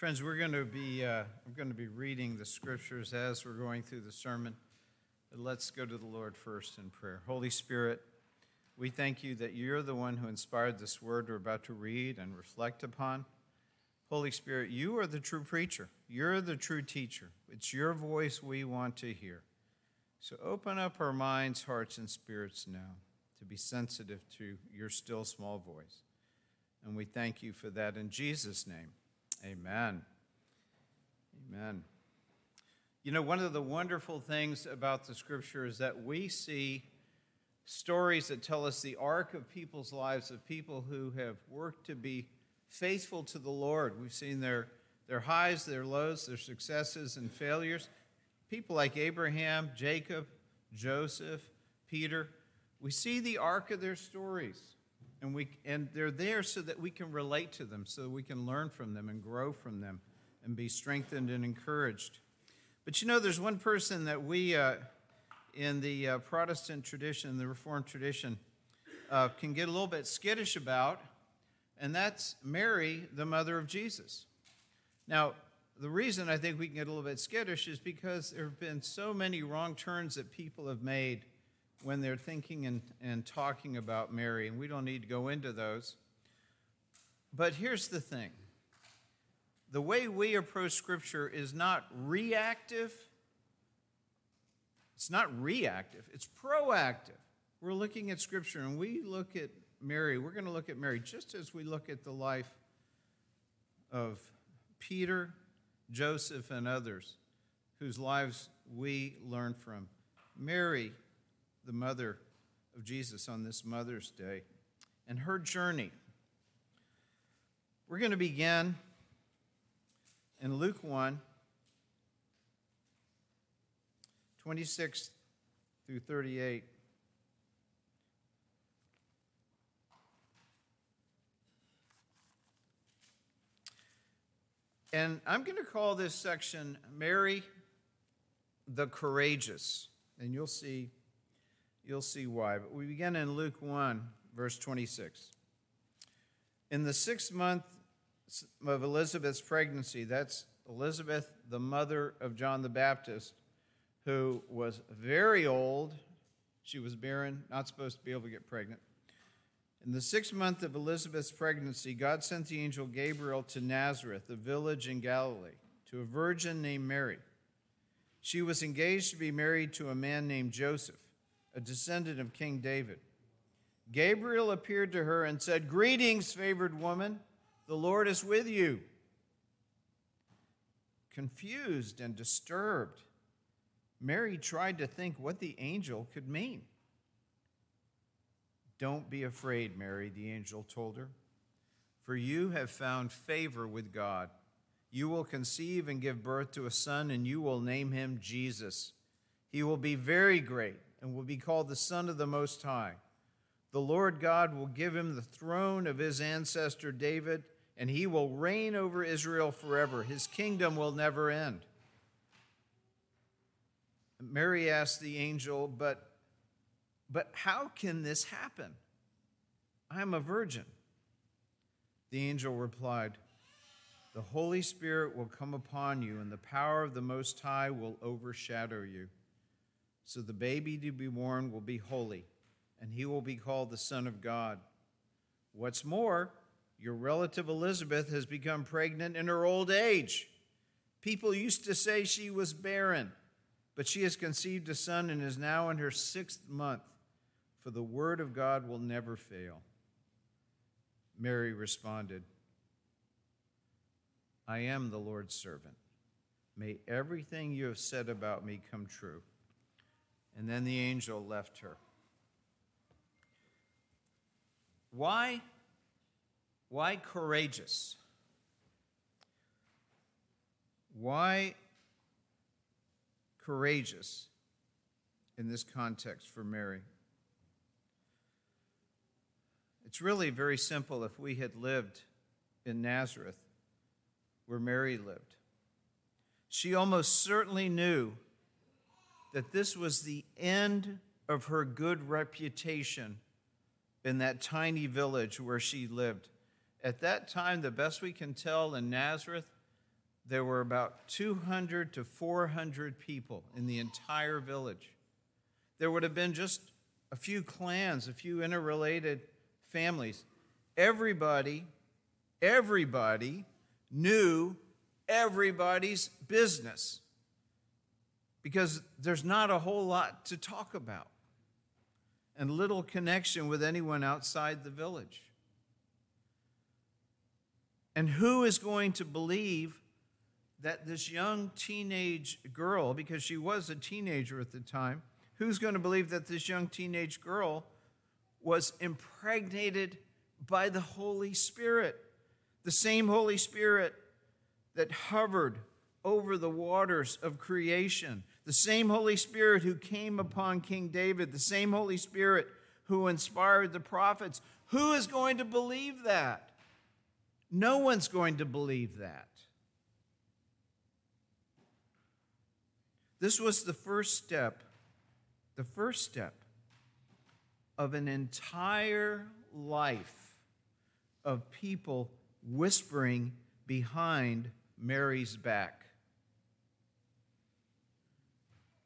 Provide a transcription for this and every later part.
Friends, we're going to be uh, we're going to be reading the scriptures as we're going through the sermon. But let's go to the Lord first in prayer. Holy Spirit, we thank you that you're the one who inspired this word we're about to read and reflect upon. Holy Spirit, you are the true preacher. You're the true teacher. It's your voice we want to hear. So open up our minds, hearts, and spirits now to be sensitive to your still small voice. And we thank you for that in Jesus' name. Amen. Amen. You know, one of the wonderful things about the scripture is that we see stories that tell us the arc of people's lives, of people who have worked to be faithful to the Lord. We've seen their, their highs, their lows, their successes and failures. People like Abraham, Jacob, Joseph, Peter. We see the arc of their stories and we and they're there so that we can relate to them so that we can learn from them and grow from them and be strengthened and encouraged. But you know there's one person that we uh, in the uh, protestant tradition the reformed tradition uh, can get a little bit skittish about and that's mary the mother of jesus. Now the reason i think we can get a little bit skittish is because there have been so many wrong turns that people have made when they're thinking and, and talking about Mary, and we don't need to go into those. But here's the thing the way we approach Scripture is not reactive, it's not reactive, it's proactive. We're looking at Scripture and we look at Mary, we're going to look at Mary just as we look at the life of Peter, Joseph, and others whose lives we learn from. Mary the mother of Jesus on this Mother's Day and her journey. We're going to begin in Luke 1, 26 through 38. And I'm going to call this section Mary the Courageous. And you'll see You'll see why. But we begin in Luke 1, verse 26. In the sixth month of Elizabeth's pregnancy, that's Elizabeth, the mother of John the Baptist, who was very old. She was barren, not supposed to be able to get pregnant. In the sixth month of Elizabeth's pregnancy, God sent the angel Gabriel to Nazareth, a village in Galilee, to a virgin named Mary. She was engaged to be married to a man named Joseph a descendant of King David. Gabriel appeared to her and said, Greetings, favored woman, the Lord is with you. Confused and disturbed, Mary tried to think what the angel could mean. Don't be afraid, Mary, the angel told her, for you have found favor with God. You will conceive and give birth to a son, and you will name him Jesus. He will be very great and will be called the Son of the Most High. The Lord God will give him the throne of his ancestor David, and he will reign over Israel forever. His kingdom will never end. Mary asked the angel, But, but how can this happen? I am a virgin. The angel replied, The Holy Spirit will come upon you, and the power of the Most High will overshadow you. So the baby to be born will be holy, and he will be called the Son of God. What's more, your relative Elizabeth has become pregnant in her old age. People used to say she was barren, but she has conceived a son and is now in her sixth month, for the word of God will never fail. Mary responded, I am the Lord's servant. May everything you have said about me come true. And then the angel left her. Why? Why courageous? Why courageous in this context for Mary? It's really very simple if we had lived in Nazareth where Mary lived. She almost certainly knew that this was the end of her good reputation in that tiny village where she lived. At that time, the best we can tell in Nazareth, there were about 200 to 400 people in the entire village. There would have been just a few clans, a few interrelated families. Everybody, everybody knew everybody's business because there's not a whole lot to talk about and little connection with anyone outside the village. And who is going to believe that this young teenage girl, because she was a teenager at the time, who's going to believe that this young teenage girl was impregnated by the Holy Spirit? The same Holy Spirit that hovered over the waters of creation, the same Holy Spirit who came upon King David, the same Holy Spirit who inspired the prophets. Who is going to believe that? No one's going to believe that. This was the first step, the first step of an entire life of people whispering behind Mary's back.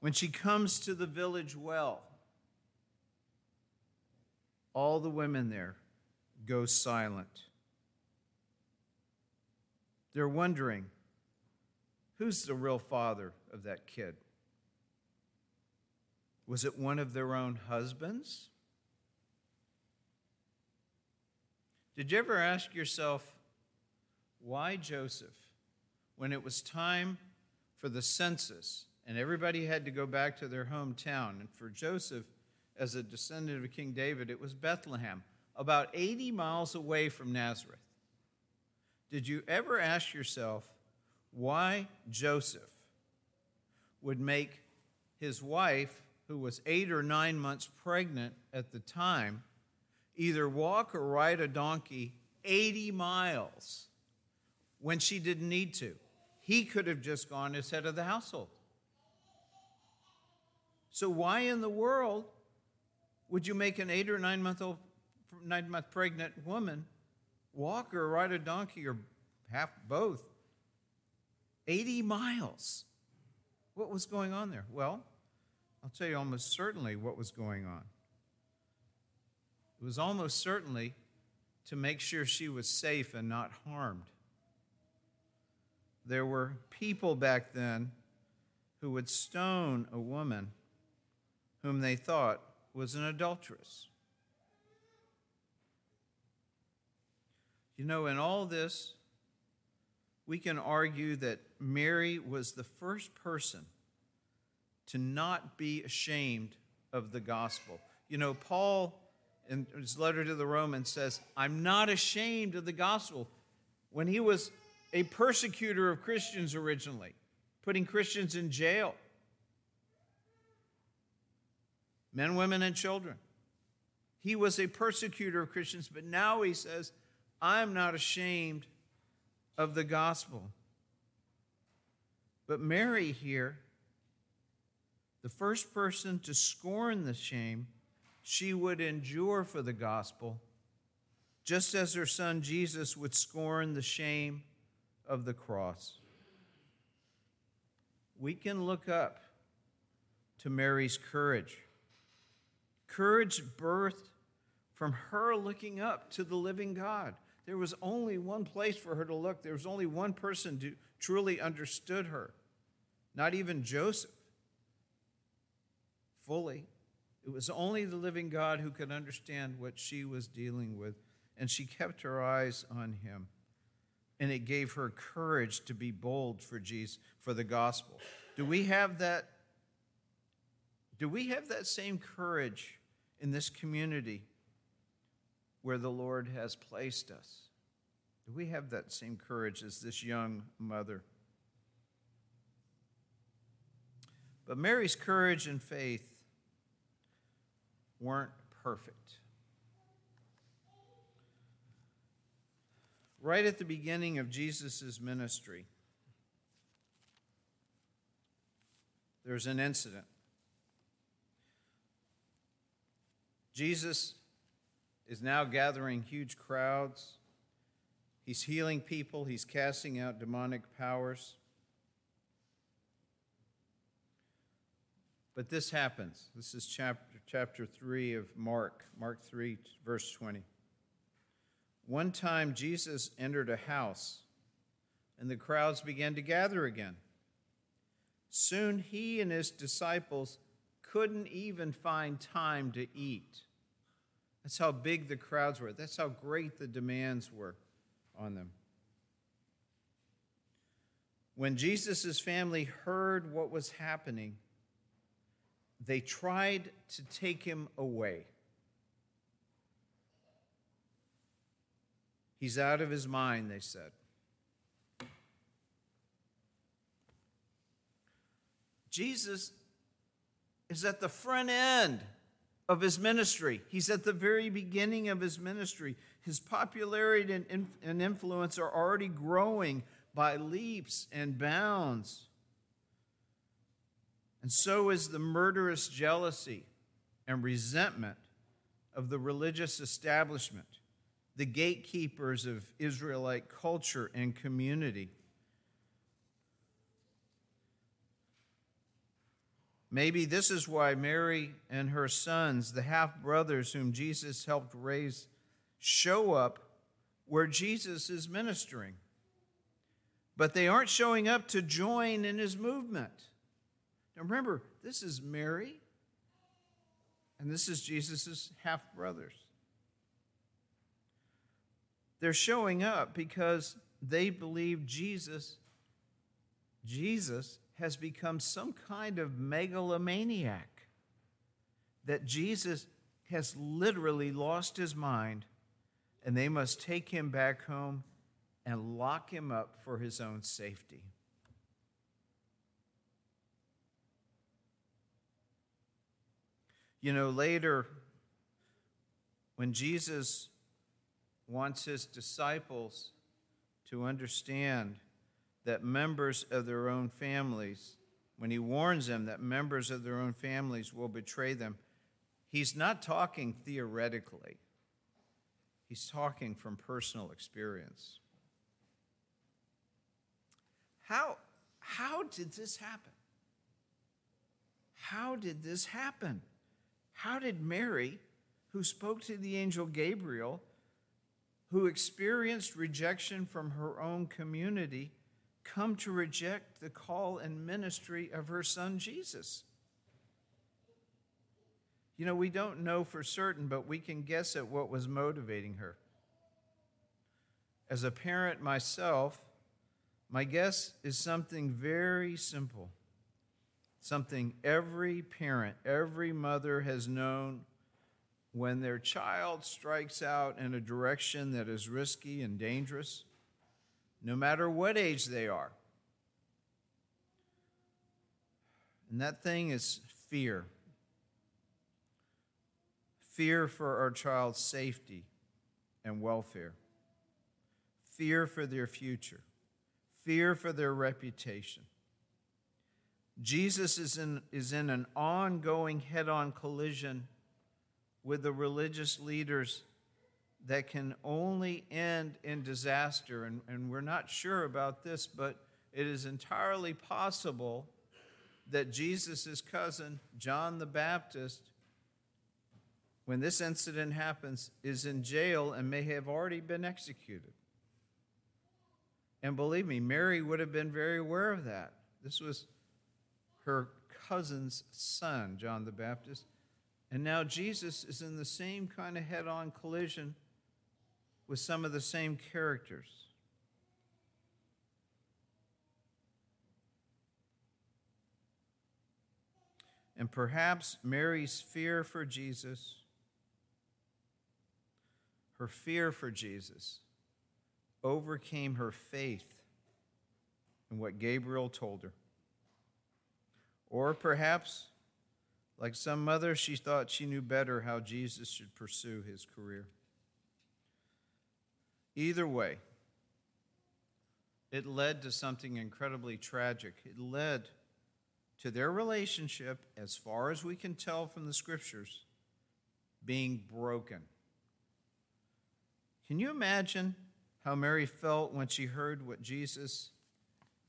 When she comes to the village well, all the women there go silent. They're wondering who's the real father of that kid? Was it one of their own husbands? Did you ever ask yourself, why Joseph, when it was time for the census and everybody had to go back to their hometown, and for Joseph, as a descendant of King David, it was Bethlehem, about 80 miles away from Nazareth. Did you ever ask yourself why Joseph would make his wife, who was eight or nine months pregnant at the time, either walk or ride a donkey 80 miles when she didn't need to? He could have just gone as head of the household. So, why in the world would you make an eight or nine month old, nine month pregnant woman walk or ride a donkey or half both 80 miles. What was going on there? Well, I'll tell you almost certainly what was going on. It was almost certainly to make sure she was safe and not harmed. There were people back then who would stone a woman whom they thought was an adulteress. You know, in all this, we can argue that Mary was the first person to not be ashamed of the gospel. You know, Paul, in his letter to the Romans, says, I'm not ashamed of the gospel. When he was a persecutor of Christians originally, putting Christians in jail, men, women, and children. He was a persecutor of Christians, but now he says, I'm not ashamed of the gospel. But Mary here, the first person to scorn the shame she would endure for the gospel, just as her son Jesus would scorn the shame of the cross. We can look up to Mary's courage. Courage birthed from her looking up to the living God. There was only one place for her to look. There was only one person who truly understood her, not even Joseph fully. It was only the living God who could understand what she was dealing with, and she kept her eyes on him. And it gave her courage to be bold for Jesus, for the gospel. Do we have that? Do we have that same courage in this community where the Lord has placed us? Do we have that same courage as this young mother? But Mary's courage and faith weren't perfect. Right at the beginning of Jesus' ministry, there's an incident. Jesus is now gathering huge crowds. He's healing people, he's casting out demonic powers. But this happens. This is chapter, chapter 3 of Mark, Mark 3, verse 20. One time Jesus entered a house, and the crowds began to gather again. Soon he and his disciples couldn't even find time to eat. That's how big the crowds were. That's how great the demands were on them. When Jesus' family heard what was happening, they tried to take him away. He's out of his mind, they said. Jesus is at the front end of his ministry. He's at the very beginning of his ministry. His popularity and, influence are already growing by leaps and bounds. And so is the murderous jealousy and resentment of the religious establishment, the gatekeepers of Israelite culture and community. Maybe this is why Mary and her sons, the half brothers whom Jesus helped raise, show up where Jesus is ministering. But they aren't showing up to join in his movement. Now remember, this is Mary, and this is Jesus' half brothers. They're showing up because they believe Jesus, Jesus has become some kind of megalomaniac. That Jesus has literally lost his mind, and they must take him back home and lock him up for his own safety. You know, later, when Jesus wants his disciples to understand that members of their own families, when he warns them that members of their own families will betray them, he's not talking theoretically, he's talking from personal experience. How, how did this happen? How did this happen? How did Mary, who spoke to the angel Gabriel, who experienced rejection from her own community, come to reject the call and ministry of her son Jesus? You know, we don't know for certain, but we can guess at what was motivating her. As a parent myself, my guess is something very simple something every parent, every mother has known when their child strikes out in a direction that is risky and dangerous, no matter what age they are. And that thing is fear. Fear for our child's safety and welfare, fear for their future, fear for their reputation. Jesus is in, is in an ongoing head on collision with the religious leaders that can only end in disaster. And, and we're not sure about this, but it is entirely possible that Jesus' cousin, John the Baptist, when this incident happens, is in jail and may have already been executed. And believe me, Mary would have been very aware of that. This was her cousin's son, John the Baptist. And now Jesus is in the same kind of head on collision with some of the same characters. And perhaps Mary's fear for Jesus, her fear for Jesus, overcame her faith in what Gabriel told her. Or perhaps, like some mother, she thought she knew better how Jesus should pursue his career. Either way, it led to something incredibly tragic. It led to their relationship, as far as we can tell from the scriptures, being broken. Can you imagine how Mary felt when she heard what Jesus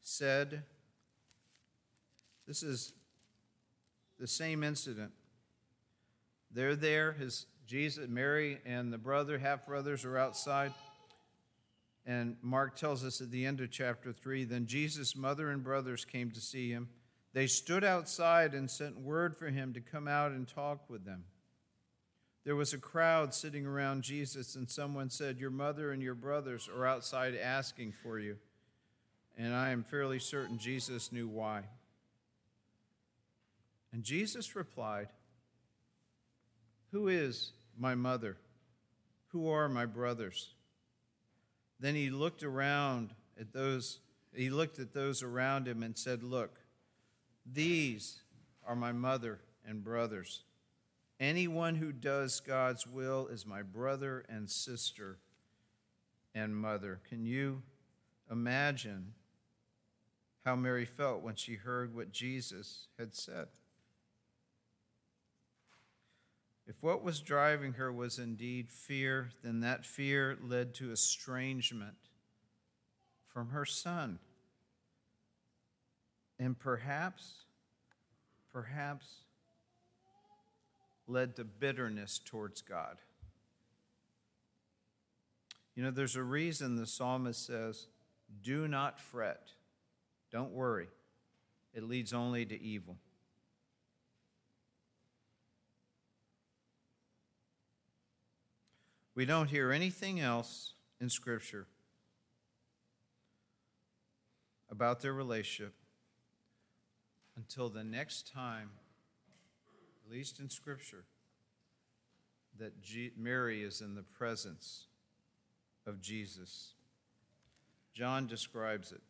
said. This is the same incident. They're there, his Jesus, Mary and the brother, half brothers are outside. And Mark tells us at the end of chapter 3 then Jesus' mother and brothers came to see him. They stood outside and sent word for him to come out and talk with them. There was a crowd sitting around Jesus, and someone said, Your mother and your brothers are outside asking for you. And I am fairly certain Jesus knew why. And Jesus replied, Who is my mother? Who are my brothers? Then he looked around at those, he looked at those around him and said, Look, these are my mother and brothers. Anyone who does God's will is my brother and sister and mother. Can you imagine how Mary felt when she heard what Jesus had said? If what was driving her was indeed fear, then that fear led to estrangement from her son. And perhaps, perhaps led to bitterness towards God. You know, there's a reason the psalmist says, Do not fret, don't worry. It leads only to evil. We don't hear anything else in Scripture about their relationship until the next time, at least in Scripture, that Mary is in the presence of Jesus. John describes it.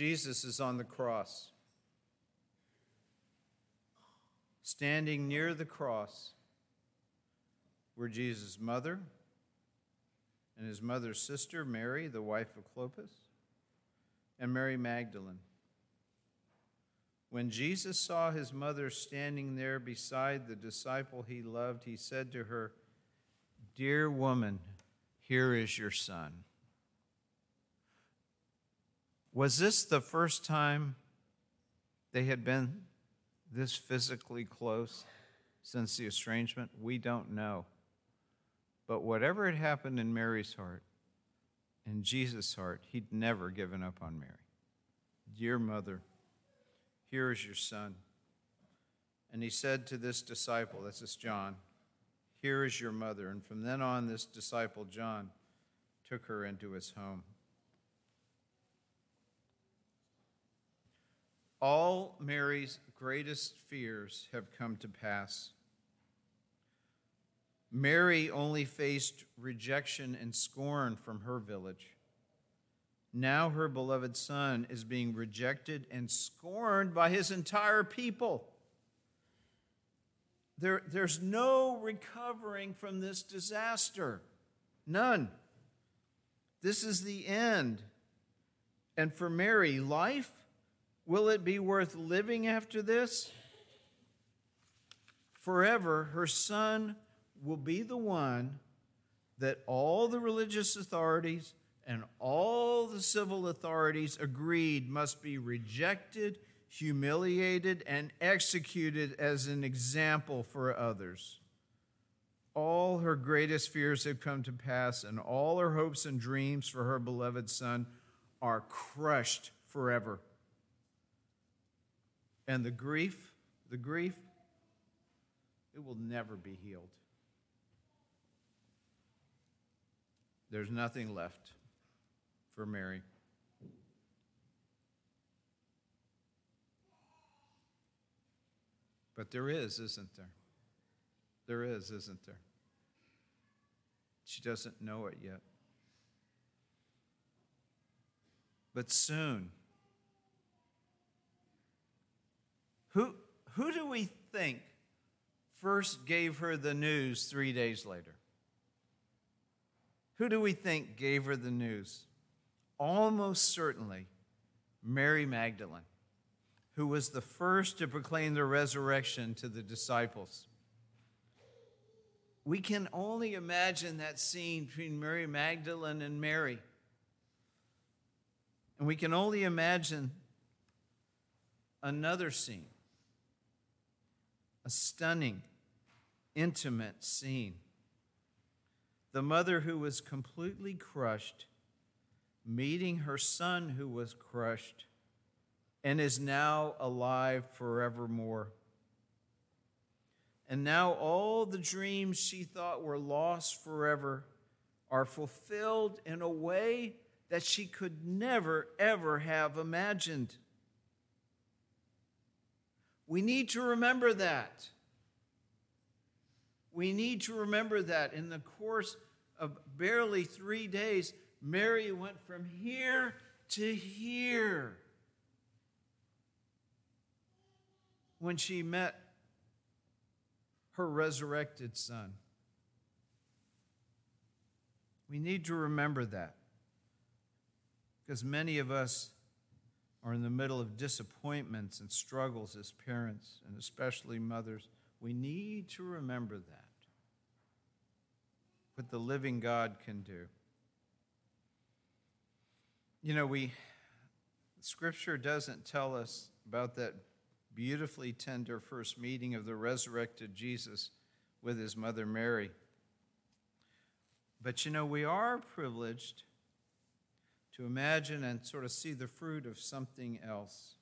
Jesus is on the cross. Standing near the cross were Jesus' mother and his mother's sister, Mary, the wife of Clopas, and Mary Magdalene. When Jesus saw his mother standing there beside the disciple he loved, he said to her, Dear woman, here is your son. Was this the first time they had been this physically close since the estrangement? We don't know. But whatever had happened in Mary's heart, in Jesus' heart, he'd never given up on Mary. Dear mother, here is your son. And he said to this disciple, this is John, Here is your mother. And from then on, this disciple, John, took her into his home. All Mary's greatest fears have come to pass. Mary only faced rejection and scorn from her village. Now her beloved son is being rejected and scorned by his entire people. There, there's no recovering from this disaster. None. This is the end. And for Mary, life Will it be worth living after this? Forever, her son will be the one that all the religious authorities and all the civil authorities agreed must be rejected, humiliated, and executed as an example for others. All her greatest fears have come to pass, and all her hopes and dreams for her beloved son are crushed forever. And the grief, the grief, it will never be healed. There's nothing left for Mary. But there is, isn't there? There is, isn't there? She doesn't know it yet. But soon, Who, who do we think first gave her the news three days later? Who do we think gave her the news? Almost certainly Mary Magdalene, who was the first to proclaim the resurrection to the disciples. We can only imagine that scene between Mary Magdalene and Mary. And we can only imagine another scene, a stunning, intimate scene. The mother who was completely crushed, meeting her son who was crushed and is now alive forevermore. And now all the dreams she thought were lost forever are fulfilled in a way that she could never, ever have imagined. We need to remember that. We need to remember that in the course of barely three days, Mary went from here to here when she met her resurrected son. We need to remember that because many of us are in the middle of disappointments and struggles as parents, and especially mothers. We need to remember that. What the living God can do. You know, we, Scripture doesn't tell us about that beautifully tender first meeting of the resurrected Jesus with his mother Mary. But you know, we are privileged to imagine and sort of see the fruit of something else.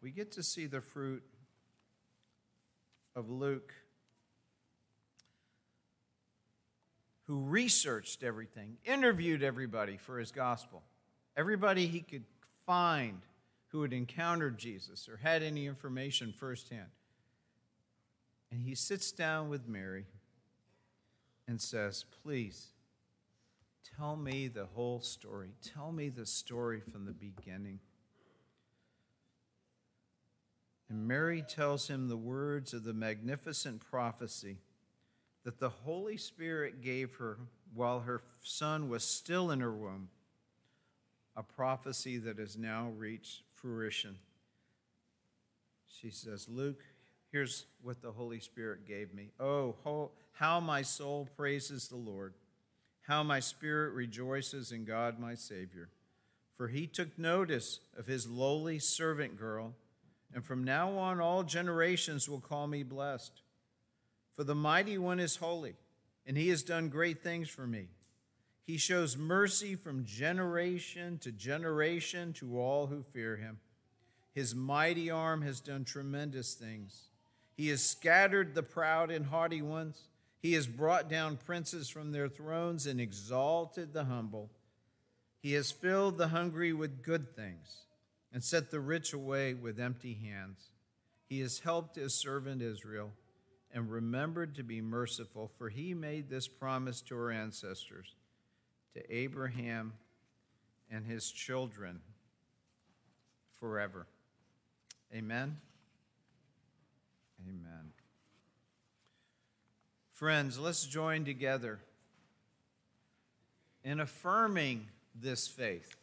We get to see the fruit of Luke, who researched everything, interviewed everybody for his gospel, everybody he could find who had encountered Jesus or had any information firsthand. And he sits down with Mary and says, Please, tell me the whole story. Tell me the story from the beginning. And Mary tells him the words of the magnificent prophecy that the Holy Spirit gave her while her son was still in her womb, a prophecy that has now reached fruition. She says, Luke, here's what the Holy Spirit gave me. Oh, how my soul praises the Lord, how my spirit rejoices in God my Savior. For he took notice of his lowly servant girl, and from now on all generations will call me blessed. For the mighty one is holy, and he has done great things for me. He shows mercy from generation to generation to all who fear him. His mighty arm has done tremendous things. He has scattered the proud and haughty ones. He has brought down princes from their thrones and exalted the humble. He has filled the hungry with good things and set the rich away with empty hands. He has helped his servant Israel and remembered to be merciful, for he made this promise to our ancestors to Abraham and his children forever. Amen. Amen. Friends, let's join together in affirming this faith.